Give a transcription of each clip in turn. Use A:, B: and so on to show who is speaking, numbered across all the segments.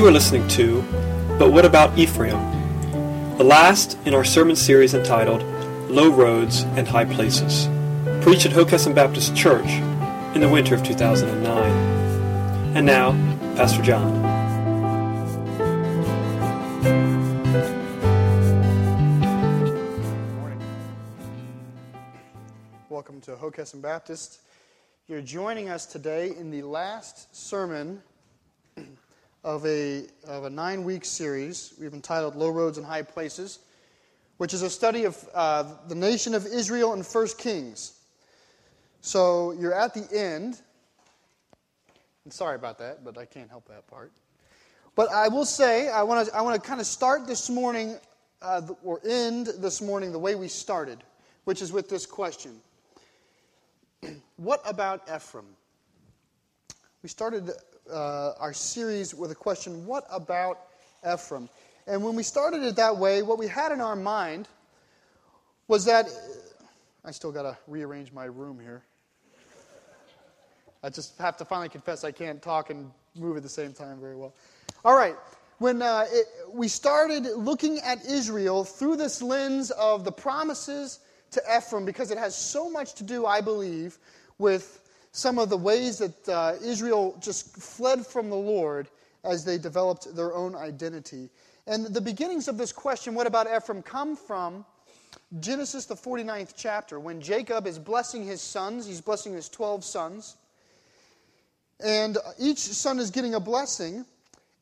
A: You are listening to But What About Ephraim? The last in our sermon series entitled Low Roads and High Places, preached at Hockessin Baptist Church in the winter of 2009. And now, Pastor John.
B: Welcome to Hockessin Baptist. You're joining us today in the last sermon of a, of a nine week series we've entitled Low Roads and High Places, which is a study of uh, the nation of Israel and First Kings. So you're at the end. And sorry about that, but I can't help that part. But I will say, I want to I want to kind of start this morning, uh, or end this morning the way we started, which is with this question What about Ephraim? We started uh, our series with a question What about Ephraim? And when we started it that way, what we had in our mind was that I still got to rearrange my room here. I just have to finally confess I can't talk and move at the same time very well. All right. When uh, it, we started looking at Israel through this lens of the promises to Ephraim, because it has so much to do, I believe, with some of the ways that uh, Israel just fled from the Lord as they developed their own identity. And the beginnings of this question, what about Ephraim, come from Genesis, the 49th chapter, when Jacob is blessing his sons. He's blessing his 12 sons. And each son is getting a blessing.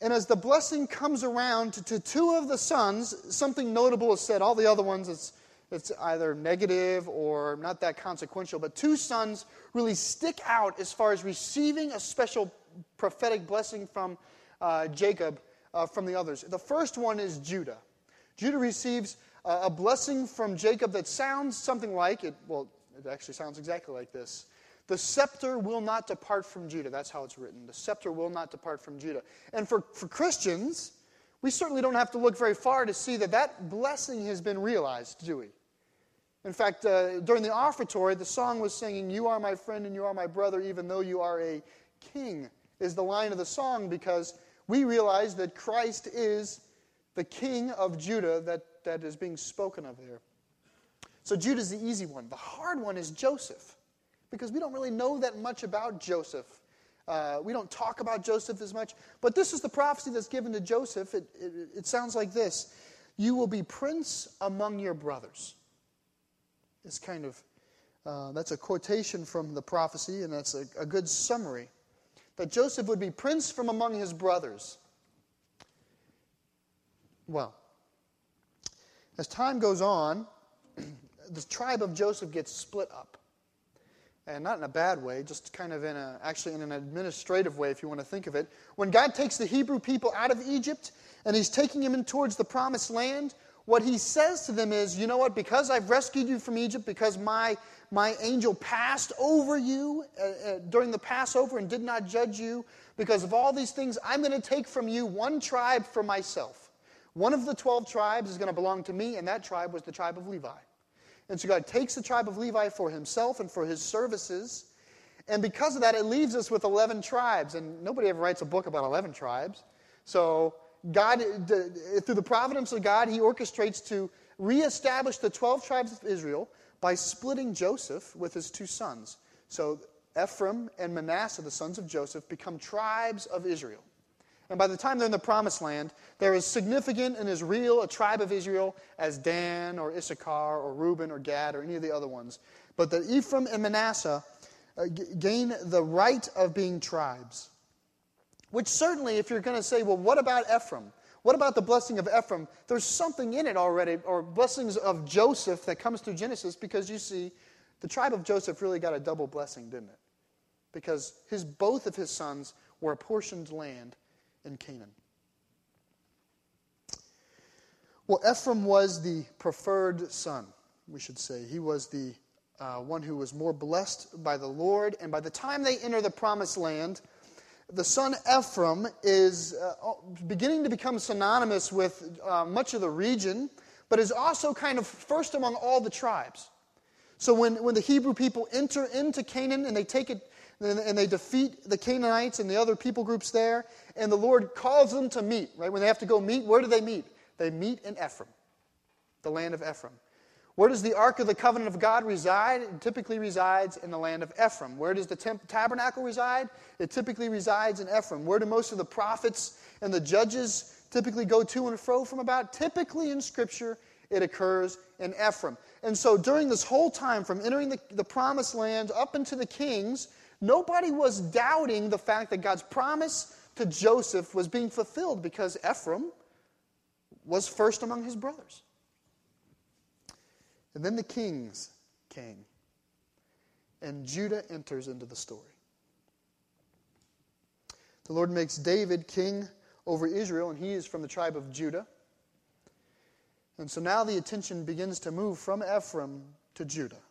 B: And as the blessing comes around to, to two of the sons, something notable is said. All the other ones, it's, it's either negative or not that consequential. But two sons really stick out as far as receiving a special prophetic blessing from uh, Jacob uh, from the others. The first one is Judah. Judah receives uh, a blessing from Jacob that sounds something like it, well, it actually sounds exactly like this. The scepter will not depart from Judah. That's how it's written. The scepter will not depart from Judah. And for, for Christians, we certainly don't have to look very far to see that that blessing has been realized, do we? In fact, uh, during the offertory, the song was singing, You are my friend and you are my brother, even though you are a king, is the line of the song because we realize that Christ is the king of Judah that, that is being spoken of there. So Judah is the easy one. The hard one is Joseph because we don't really know that much about Joseph. Uh, we don't talk about Joseph as much. But this is the prophecy that's given to Joseph. It, it, it sounds like this You will be prince among your brothers is kind of, uh, that's a quotation from the prophecy, and that's a, a good summary. That Joseph would be prince from among his brothers. Well, as time goes on, the tribe of Joseph gets split up. And not in a bad way, just kind of in a, actually in an administrative way, if you want to think of it. When God takes the Hebrew people out of Egypt and he's taking them in towards the promised land, what he says to them is, you know what, because I've rescued you from Egypt, because my, my angel passed over you uh, uh, during the Passover and did not judge you, because of all these things, I'm going to take from you one tribe for myself. One of the 12 tribes is going to belong to me, and that tribe was the tribe of Levi. And so God takes the tribe of Levi for himself and for his services. And because of that, it leaves us with 11 tribes. And nobody ever writes a book about 11 tribes. So God, through the providence of God, He orchestrates to reestablish the 12 tribes of Israel by splitting Joseph with his two sons. So Ephraim and Manasseh, the sons of Joseph, become tribes of Israel. And by the time they're in the promised land, they're as significant and as real a tribe of Israel as Dan or Issachar or Reuben or Gad or any of the other ones. But the Ephraim and Manasseh uh, gain the right of being tribes. Which certainly, if you're going to say, well, what about Ephraim? What about the blessing of Ephraim? There's something in it already, or blessings of Joseph that comes through Genesis, because you see, the tribe of Joseph really got a double blessing, didn't it? Because his, both of his sons were apportioned land in Canaan. Well, Ephraim was the preferred son, we should say. He was the uh, one who was more blessed by the Lord. And by the time they enter the promised land, the son Ephraim is uh, beginning to become synonymous with uh, much of the region, but is also kind of first among all the tribes. So when, when the Hebrew people enter into Canaan and they take it, and, and they defeat the Canaanites and the other people groups there, and the Lord calls them to meet, right? When they have to go meet, where do they meet? They meet in Ephraim, the land of Ephraim. Where does the Ark of the Covenant of God reside? It typically resides in the land of Ephraim. Where does the temp- tabernacle reside? It typically resides in Ephraim. Where do most of the prophets and the judges typically go to and fro from about? Typically in Scripture, it occurs in Ephraim. And so during this whole time, from entering the, the promised land up into the kings, nobody was doubting the fact that God's promise to Joseph was being fulfilled because Ephraim was first among his brothers. And then the kings came, and Judah enters into the story. The Lord makes David king over Israel, and he is from the tribe of Judah. And so now the attention begins to move from Ephraim to Judah.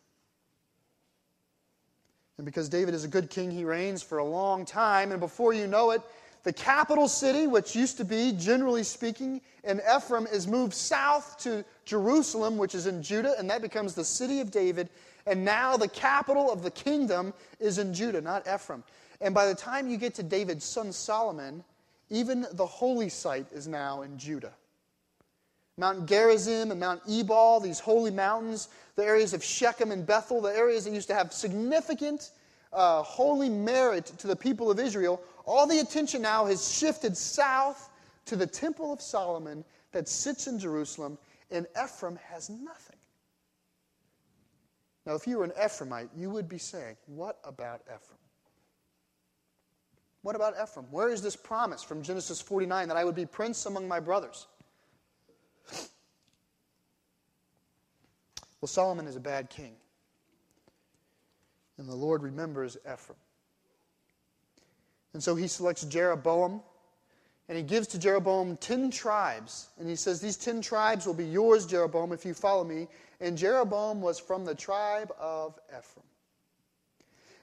B: And because David is a good king, he reigns for a long time. And before you know it, the capital city, which used to be, generally speaking, in Ephraim, is moved south to Jerusalem, which is in Judah, and that becomes the city of David. And now the capital of the kingdom is in Judah, not Ephraim. And by the time you get to David's son Solomon, even the holy site is now in Judah. Mount Gerizim and Mount Ebal, these holy mountains, the areas of Shechem and Bethel, the areas that used to have significant uh, holy merit to the people of Israel, all the attention now has shifted south to the Temple of Solomon that sits in Jerusalem, and Ephraim has nothing. Now, if you were an Ephraimite, you would be saying, What about Ephraim? What about Ephraim? Where is this promise from Genesis 49 that I would be prince among my brothers? Well, Solomon is a bad king. And the Lord remembers Ephraim. And so he selects Jeroboam, and he gives to Jeroboam 10 tribes. And he says, These 10 tribes will be yours, Jeroboam, if you follow me. And Jeroboam was from the tribe of Ephraim.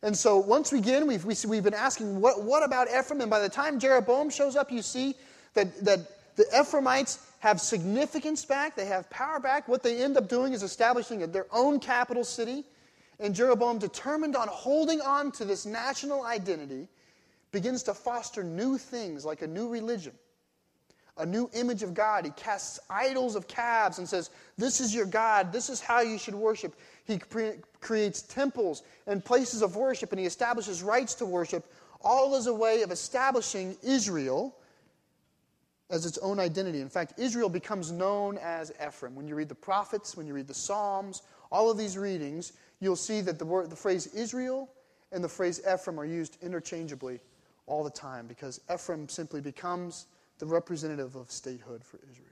B: And so once again, we've, we, have we have been asking, what, what about Ephraim? And by the time Jeroboam shows up, you see that, that the Ephraimites have significance back, they have power back. What they end up doing is establishing their own capital city. And Jeroboam, determined on holding on to this national identity, begins to foster new things like a new religion, a new image of God. He casts idols of calves and says, This is your God, this is how you should worship. He pre- creates temples and places of worship, and he establishes rights to worship, all as a way of establishing Israel as its own identity. In fact, Israel becomes known as Ephraim. When you read the prophets, when you read the Psalms, all of these readings, you'll see that the, word, the phrase Israel and the phrase Ephraim are used interchangeably all the time because Ephraim simply becomes the representative of statehood for Israel.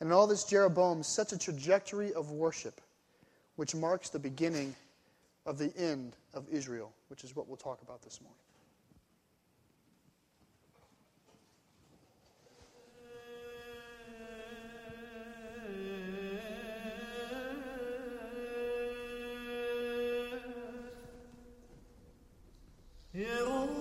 B: And in all this, Jeroboam sets a trajectory of worship which marks the beginning of the end of Israel, which is what we'll talk about this morning. Yeah.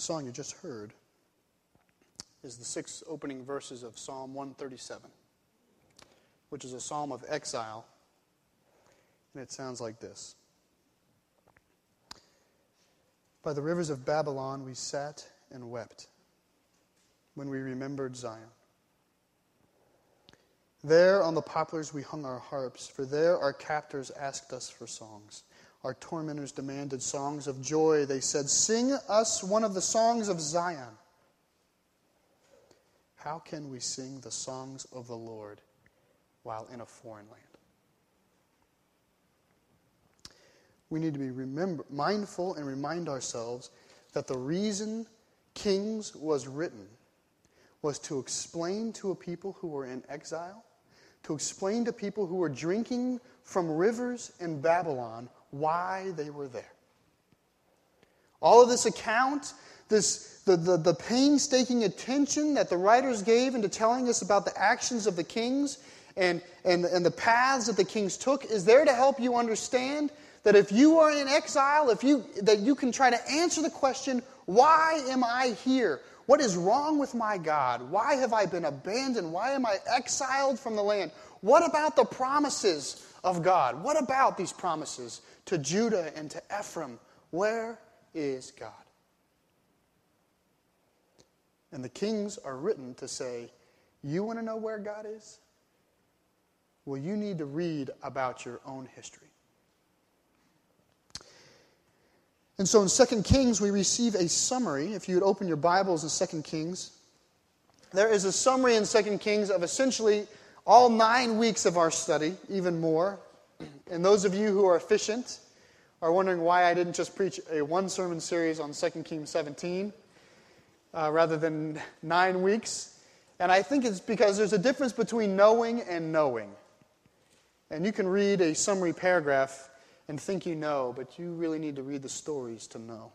B: The song you just heard is the six opening verses of Psalm 137, which is a psalm of exile. And it sounds like this By the rivers of Babylon we sat and wept when we remembered Zion. There on the poplars we hung our harps, for there our captors asked us for songs. Our tormentors demanded songs of joy. They said, Sing us one of the songs of Zion. How can we sing the songs of the Lord while in a foreign land? We need to be remember, mindful and remind ourselves that the reason Kings was written was to explain to a people who were in exile, to explain to people who were drinking from rivers in Babylon why they were there. All of this account, this, the, the, the painstaking attention that the writers gave into telling us about the actions of the kings and, and, and the paths that the kings took is there to help you understand that if you are in exile, if you, that you can try to answer the question, why am I here? What is wrong with my God? Why have I been abandoned? Why am I exiled from the land? What about the promises of God? What about these promises to Judah and to Ephraim? Where is God? And the kings are written to say, You want to know where God is? Well, you need to read about your own history. And so in 2 Kings, we receive a summary. If you would open your Bibles in 2 Kings, there is a summary in 2 Kings of essentially all nine weeks of our study, even more. And those of you who are efficient are wondering why I didn't just preach a one sermon series on 2 Kings 17 uh, rather than nine weeks. And I think it's because there's a difference between knowing and knowing. And you can read a summary paragraph and think you know, but you really need to read the stories to know.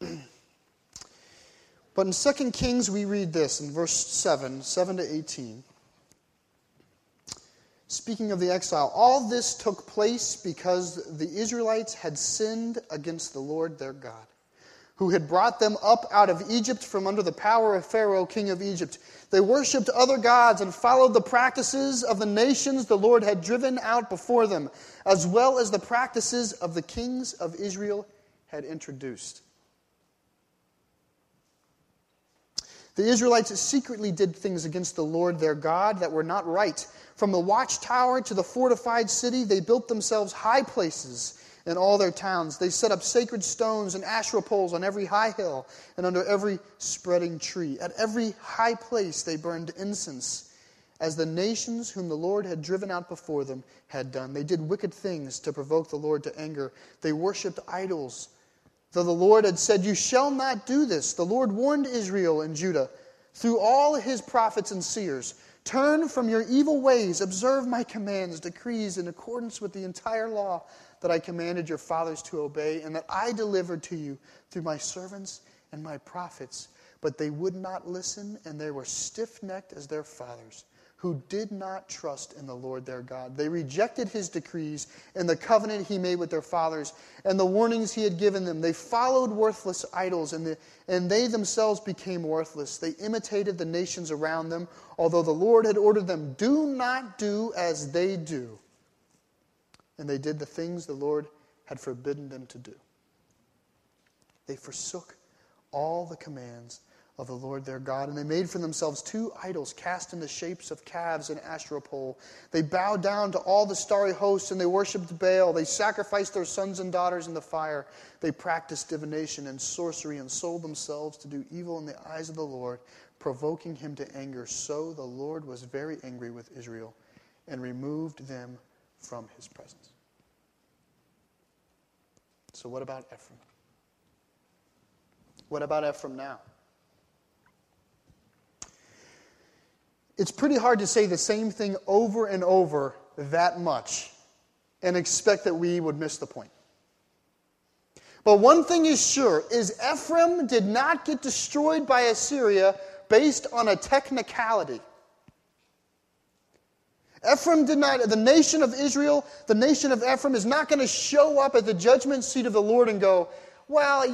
B: but in 2 Kings, we read this in verse 7, 7 to 18. Speaking of the exile, all this took place because the Israelites had sinned against the Lord their God who had brought them up out of Egypt from under the power of Pharaoh, king of Egypt. They worshipped other gods and followed the practices of the nations the Lord had driven out before them, as well as the practices of the kings of Israel had introduced. The Israelites secretly did things against the Lord their God that were not right. From the watchtower to the fortified city, they built themselves high places in all their towns. They set up sacred stones and Asherah poles on every high hill and under every spreading tree. At every high place they burned incense, as the nations whom the Lord had driven out before them had done. They did wicked things to provoke the Lord to anger. They worshipped idols. Though the Lord had said, You shall not do this, the Lord warned Israel and Judah through all his prophets and seers. Turn from your evil ways, observe my commands, decrees in accordance with the entire law that I commanded your fathers to obey, and that I delivered to you through my servants and my prophets. But they would not listen, and they were stiff necked as their fathers, who did not trust in the Lord their God. They rejected his decrees and the covenant he made with their fathers and the warnings he had given them. They followed worthless idols, and, the, and they themselves became worthless. They imitated the nations around them, although the Lord had ordered them, Do not do as they do and they did the things the Lord had forbidden them to do. They forsook all the commands of the Lord their God, and they made for themselves two idols cast in the shapes of calves and Asherah pole. They bowed down to all the starry hosts, and they worshipped Baal. They sacrificed their sons and daughters in the fire. They practiced divination and sorcery, and sold themselves to do evil in the eyes of the Lord, provoking him to anger. So the Lord was very angry with Israel and removed them from his presence. So, what about Ephraim? What about Ephraim now? It's pretty hard to say the same thing over and over that much and expect that we would miss the point. But one thing is sure is Ephraim did not get destroyed by Assyria based on a technicality. Ephraim did not, the nation of Israel, the nation of Ephraim is not going to show up at the judgment seat of the Lord and go, well,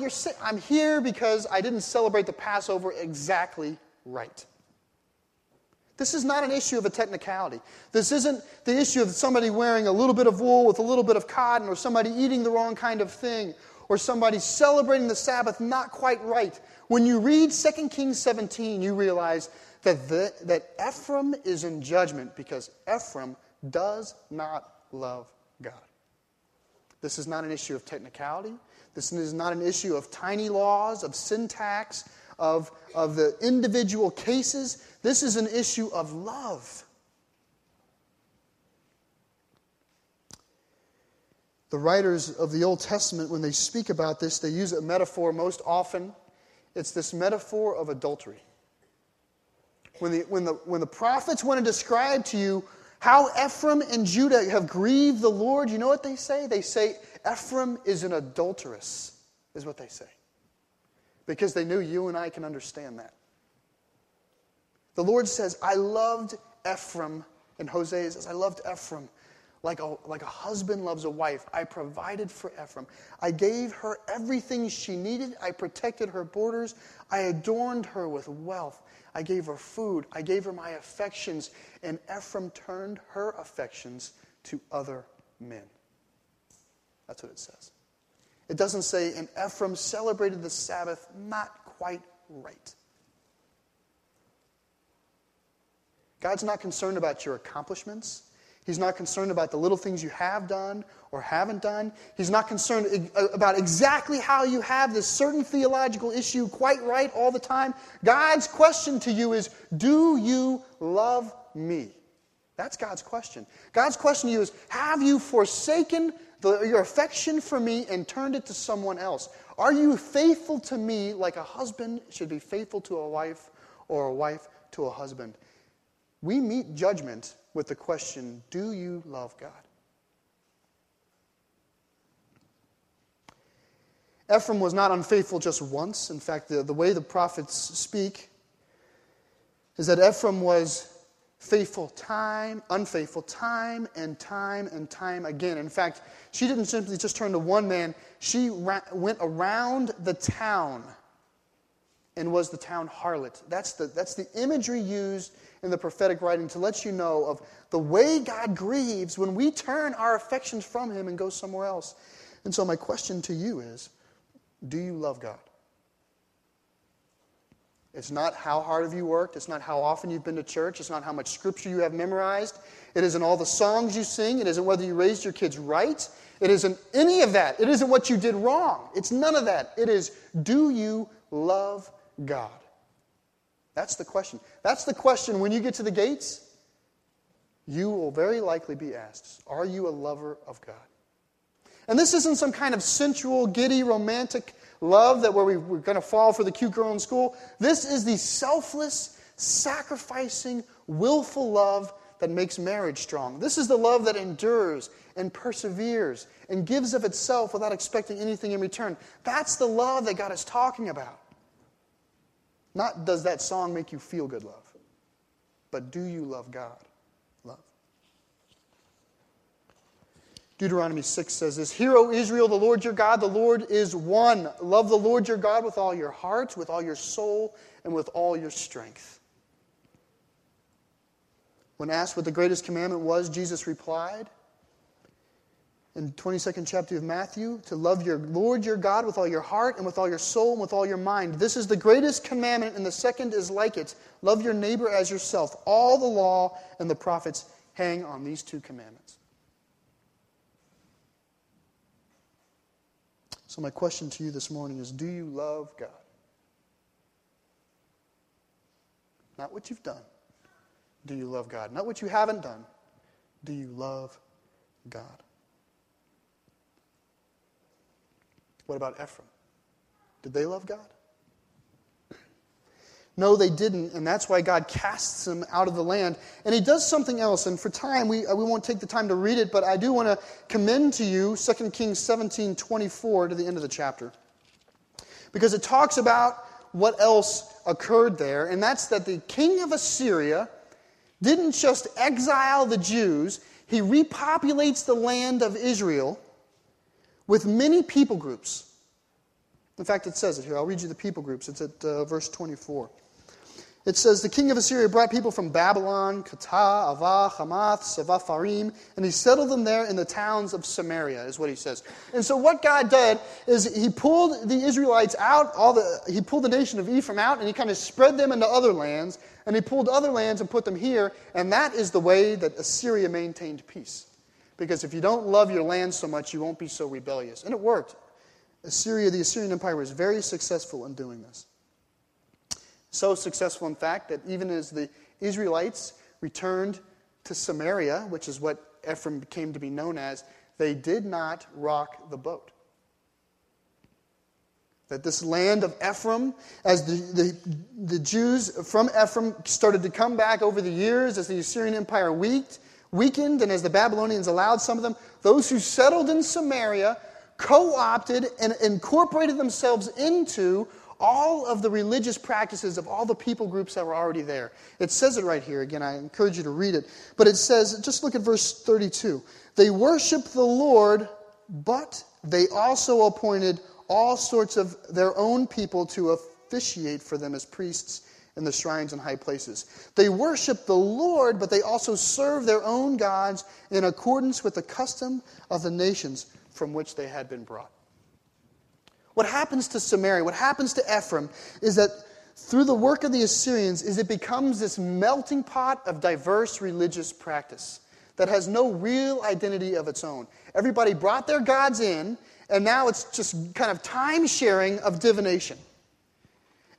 B: I'm here because I didn't celebrate the Passover exactly right. This is not an issue of a technicality. This isn't the issue of somebody wearing a little bit of wool with a little bit of cotton, or somebody eating the wrong kind of thing, or somebody celebrating the Sabbath not quite right. When you read 2 Kings 17, you realize that, the, that Ephraim is in judgment because Ephraim does not love God. This is not an issue of technicality. This is not an issue of tiny laws, of syntax, of, of the individual cases. This is an issue of love. The writers of the Old Testament, when they speak about this, they use a metaphor most often. It's this metaphor of adultery. When the, when, the, when the prophets want to describe to you how Ephraim and Judah have grieved the Lord, you know what they say? They say, Ephraim is an adulteress, is what they say. Because they knew you and I can understand that. The Lord says, I loved Ephraim, and Hosea says, I loved Ephraim like a, like a husband loves a wife. I provided for Ephraim. I gave her everything she needed. I protected her borders. I adorned her with wealth. I gave her food. I gave her my affections. And Ephraim turned her affections to other men. That's what it says. It doesn't say, and Ephraim celebrated the Sabbath not quite right. God's not concerned about your accomplishments. He's not concerned about the little things you have done or haven't done. He's not concerned uh, about exactly how you have this certain theological issue quite right all the time. God's question to you is Do you love me? That's God's question. God's question to you is Have you forsaken the, your affection for me and turned it to someone else? Are you faithful to me like a husband should be faithful to a wife or a wife to a husband? We meet judgment with the question Do you love God? Ephraim was not unfaithful just once. In fact, the, the way the prophets speak is that Ephraim was faithful time, unfaithful time and time and time again. In fact, she didn't simply just turn to one man, she ra- went around the town and was the town harlot. That's the, that's the imagery used in the prophetic writing to let you know of the way God grieves when we turn our affections from Him and go somewhere else. And so, my question to you is do you love God? It's not how hard have you worked. It's not how often you've been to church. It's not how much scripture you have memorized. It isn't all the songs you sing. It isn't whether you raised your kids right. It isn't any of that. It isn't what you did wrong. It's none of that. It is do you love God? That's the question. That's the question when you get to the gates. You will very likely be asked Are you a lover of God? And this isn't some kind of sensual, giddy, romantic love that where we, we're going to fall for the cute girl in school. This is the selfless, sacrificing, willful love that makes marriage strong. This is the love that endures and perseveres and gives of itself without expecting anything in return. That's the love that God is talking about. Not does that song make you feel good love, but do you love God? Love. Deuteronomy 6 says this Hear, O Israel, the Lord your God, the Lord is one. Love the Lord your God with all your heart, with all your soul, and with all your strength. When asked what the greatest commandment was, Jesus replied, in 22nd chapter of Matthew to love your Lord your God with all your heart and with all your soul and with all your mind. This is the greatest commandment, and the second is like it love your neighbor as yourself. All the law and the prophets hang on these two commandments. So, my question to you this morning is Do you love God? Not what you've done. Do you love God? Not what you haven't done. Do you love God? What about Ephraim? Did they love God? No, they didn't, and that's why God casts them out of the land. And he does something else, and for time, we, uh, we won't take the time to read it, but I do want to commend to you 2 Kings 17 24 to the end of the chapter. Because it talks about what else occurred there, and that's that the king of Assyria didn't just exile the Jews, he repopulates the land of Israel with many people groups. In fact, it says it here. I'll read you the people groups. It's at uh, verse 24. It says, The king of Assyria brought people from Babylon, Katah, Avva, Hamath, Sepharvaim, and he settled them there in the towns of Samaria, is what he says. And so what God did is he pulled the Israelites out, all the, he pulled the nation of Ephraim out, and he kind of spread them into other lands, and he pulled other lands and put them here, and that is the way that Assyria maintained peace. Because if you don't love your land so much, you won't be so rebellious. And it worked. Assyria, the Assyrian Empire, was very successful in doing this. So successful, in fact, that even as the Israelites returned to Samaria, which is what Ephraim came to be known as, they did not rock the boat. That this land of Ephraim, as the, the, the Jews from Ephraim started to come back over the years, as the Assyrian Empire weakened, weakened, and as the Babylonians allowed some of them, those who settled in Samaria co opted and incorporated themselves into all of the religious practices of all the people groups that were already there. It says it right here. Again, I encourage you to read it. But it says, just look at verse 32. They worship the Lord, but they also appointed all sorts of their own people to officiate for them as priests in the shrines and high places. They worship the Lord, but they also serve their own gods in accordance with the custom of the nations from which they had been brought. What happens to Samaria, what happens to Ephraim, is that through the work of the Assyrians, is it becomes this melting pot of diverse religious practice that has no real identity of its own. Everybody brought their gods in, and now it's just kind of time sharing of divination.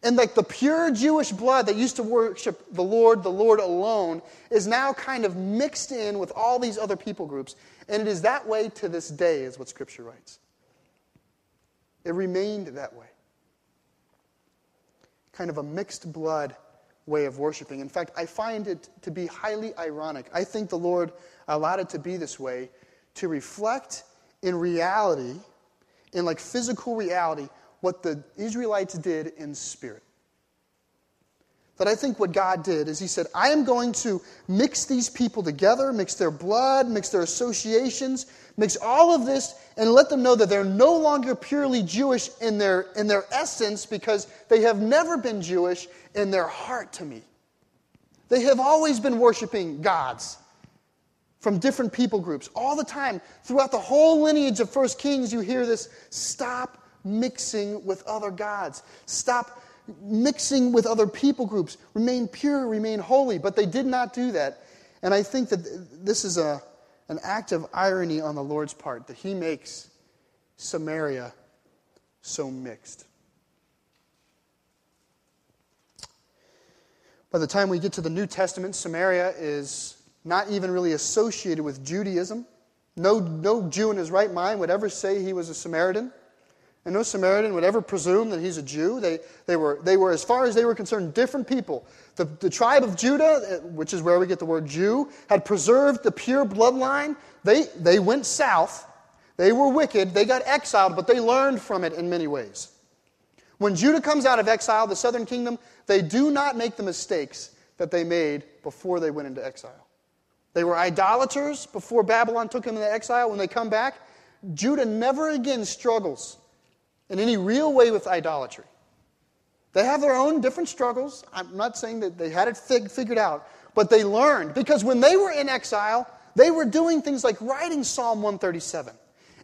B: And like the pure Jewish blood that used to worship the Lord, the Lord alone, is now kind of mixed in with all these other people groups. And it is that way to this day, is what Scripture writes. It remained that way. Kind of a mixed blood way of worshiping. In fact, I find it to be highly ironic. I think the Lord allowed it to be this way to reflect in reality, in like physical reality, what the Israelites did in spirit. That I think what God did is He said, I am going to mix these people together, mix their blood, mix their associations, mix all of this, and let them know that they're no longer purely Jewish in their, in their essence because they have never been Jewish in their heart to me. They have always been worshiping gods from different people groups all the time. Throughout the whole lineage of First Kings, you hear this stop mixing with other gods. Stop mixing with other people groups. Remain pure, remain holy. But they did not do that. And I think that this is a, an act of irony on the Lord's part that He makes Samaria so mixed. By the time we get to the New Testament, Samaria is not even really associated with Judaism. No, no Jew in his right mind would ever say he was a Samaritan. And no Samaritan would ever presume that he's a Jew. They, they, were, they were, as far as they were concerned, different people. The, the tribe of Judah, eh, which is where we get the word Jew, had preserved the pure bloodline. They, they went south. They were wicked. They got exiled, but they learned from it in many ways. When Judah comes out of exile, the southern kingdom, they do not make the mistakes that they made before they went into exile. They were idolaters before Babylon took them into exile. When they come back, Judah never again struggles in any real way with idolatry. They have their own different struggles. I'm not saying that they had it fig- figured out, but they learned because when they were in exile, they were doing things like writing Psalm 137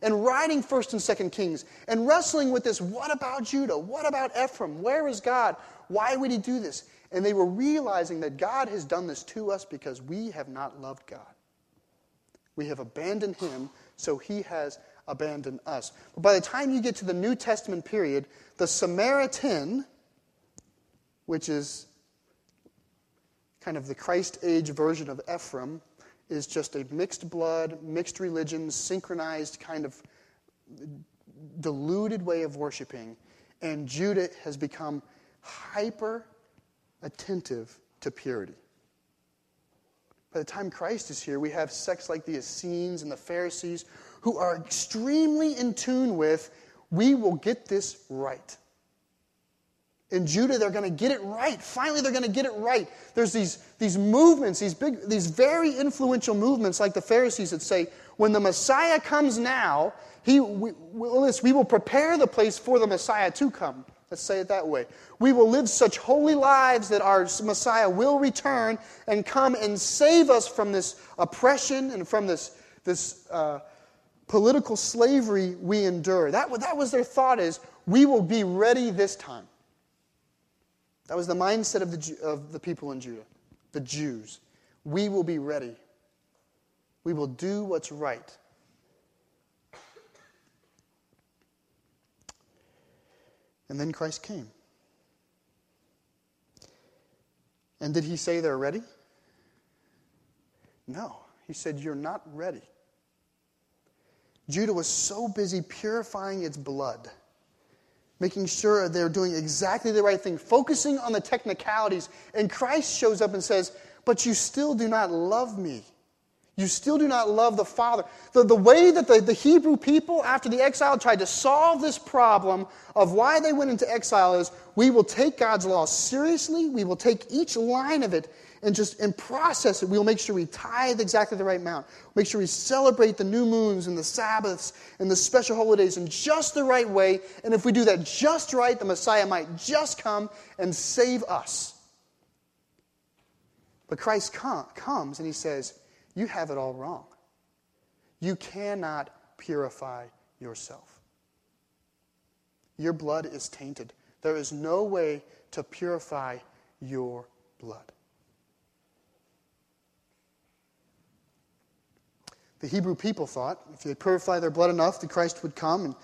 B: and writing 1st and 2nd Kings and wrestling with this what about Judah? What about Ephraim? Where is God? Why would he do this? And they were realizing that God has done this to us because we have not loved God. We have abandoned him, so he has abandon us. But by the time you get to the New Testament period, the Samaritan, which is kind of the Christ age version of Ephraim, is just a mixed blood, mixed religion, synchronized kind of deluded way of worshiping. And Judah has become hyper attentive to purity. By the time Christ is here, we have sects like the Essenes and the Pharisees who are extremely in tune with, we will get this right. In Judah, they're going to get it right. Finally, they're going to get it right. There's these, these movements, these, big, these very influential movements, like the Pharisees that say, When the Messiah comes now, he, we, we will prepare the place for the Messiah to come. Let's say it that way. We will live such holy lives that our Messiah will return and come and save us from this oppression and from this, this uh, political slavery we endure. That, that was their thought is, we will be ready this time. That was the mindset of the, of the people in Judah, the Jews. We will be ready. We will do what's right. And then Christ came. And did he say they're ready? No. He said, You're not ready. Judah was so busy purifying its blood, making sure they're doing exactly the right thing, focusing on the technicalities. And Christ shows up and says, But you still do not love me. You still do not love the Father. The, the way that the, the Hebrew people, after the exile, tried to solve this problem of why they went into exile is we will take God's law seriously, we will take each line of it and just and process it. We'll make sure we tithe exactly the right amount. Make sure we celebrate the new moons and the Sabbaths and the special holidays in just the right way. And if we do that just right, the Messiah might just come and save us. But Christ com- comes and he says, You have it all wrong. You cannot purify yourself. Your blood is tainted. There is no way to purify your blood. The Hebrew people thought if they purify their blood enough, the Christ would come and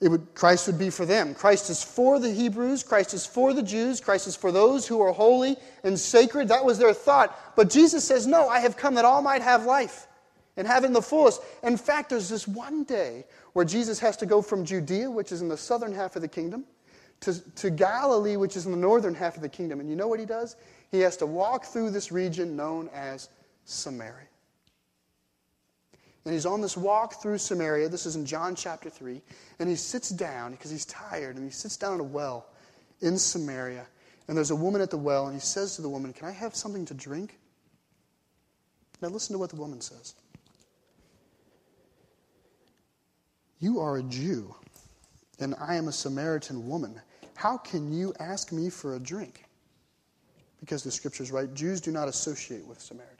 B: it would, Christ would be for them. Christ is for the Hebrews, Christ is for the Jews, Christ is for those who are holy and sacred. That was their thought. But Jesus says, No, I have come that all might have life and have it in the fullest. In fact, there's this one day where Jesus has to go from Judea, which is in the southern half of the kingdom, to, to Galilee, which is in the northern half of the kingdom. And you know what he does? He has to walk through this region known as Samaria. And he's on this walk through Samaria. This is in John chapter 3. And he sits down because he's tired, and he sits down at a well in Samaria. And there's a woman at the well, and he says to the woman, Can I have something to drink? Now listen to what the woman says. You are a Jew, and I am a Samaritan woman. How can you ask me for a drink? Because the scriptures write, Jews do not associate with Samaritans.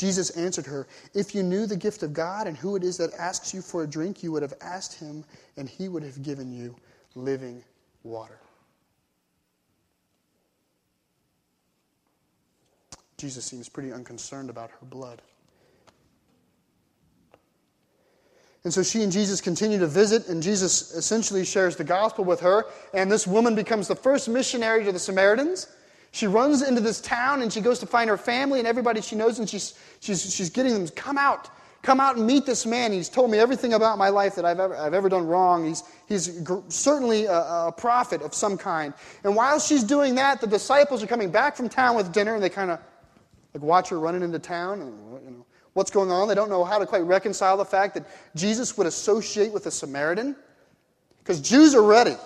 B: Jesus answered her, If you knew the gift of God and who it is that asks you for a drink, you would have asked him, and he would have given you living water. Jesus seems pretty unconcerned about her blood. And so she and Jesus continue to visit, and Jesus essentially shares the gospel with her. And this woman becomes the first missionary to the Samaritans. She runs into this town and she goes to find her family and everybody she knows, and she's, she's, she's getting them, to come out, come out and meet this man. He's told me everything about my life that I've ever, I've ever done wrong. He's, he's certainly a, a prophet of some kind. And while she's doing that, the disciples are coming back from town with dinner, and they kind of like watch her running into town. And, you know, what's going on? They don't know how to quite reconcile the fact that Jesus would associate with a Samaritan. Because Jews are ready.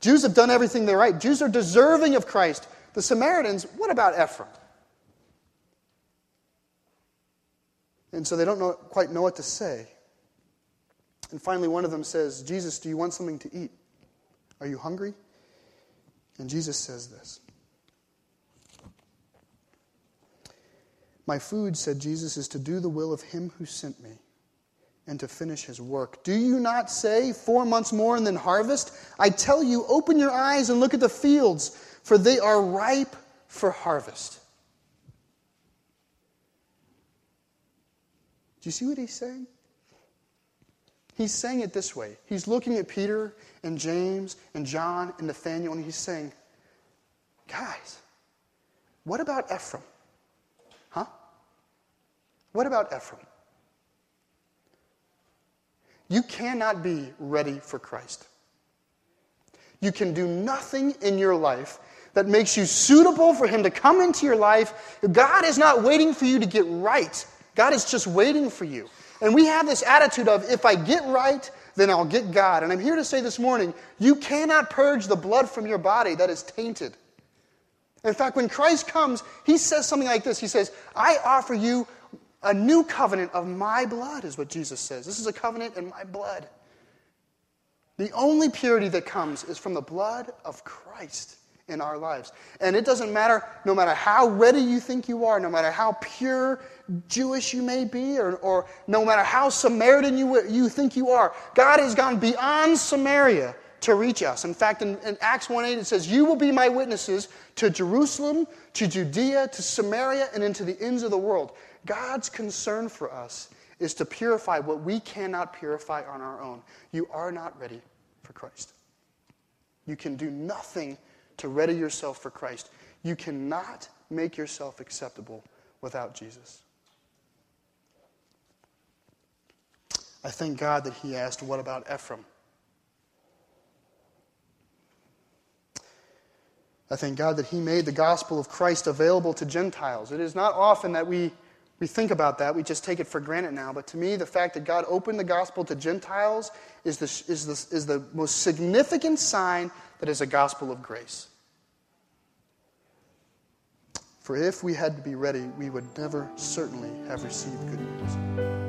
B: Jews have done everything they're right. Jews are deserving of Christ. The Samaritans, what about Ephraim? And so they don't know, quite know what to say. And finally, one of them says, Jesus, do you want something to eat? Are you hungry? And Jesus says this My food, said Jesus, is to do the will of him who sent me and to finish his work. Do you not say, Four months more and then harvest? I tell you, open your eyes and look at the fields for they are ripe for harvest. Do you see what he's saying? He's saying it this way. He's looking at Peter and James and John and Nathaniel, and he's saying, Guys, what about Ephraim? Huh? What about Ephraim? You cannot be ready for Christ. You can do nothing in your life that makes you suitable for Him to come into your life. God is not waiting for you to get right, God is just waiting for you. And we have this attitude of if I get right, then I'll get God. And I'm here to say this morning you cannot purge the blood from your body that is tainted. In fact, when Christ comes, he says something like this He says, I offer you A new covenant of my blood is what Jesus says. This is a covenant in my blood. The only purity that comes is from the blood of Christ in our lives. And it doesn't matter, no matter how ready you think you are, no matter how pure Jewish you may be, or, or no matter how Samaritan you, you think you are, God has gone beyond Samaria to reach us. In fact, in, in Acts 1 8, it says, You will be my witnesses to Jerusalem, to Judea, to Samaria, and into the ends of the world. God's concern for us is to purify what we cannot purify on our own. You are not ready for Christ. You can do nothing to ready yourself for Christ. You cannot make yourself acceptable without Jesus. I thank God that he asked, What about Ephraim? I thank God that he made the gospel of Christ available to Gentiles. It is not often that we we think about that, we just take it for granted now. But to me, the fact that God opened the gospel to Gentiles is the, is the, is the most significant sign that is a gospel of grace. For if we had to be ready, we would never certainly have received good news.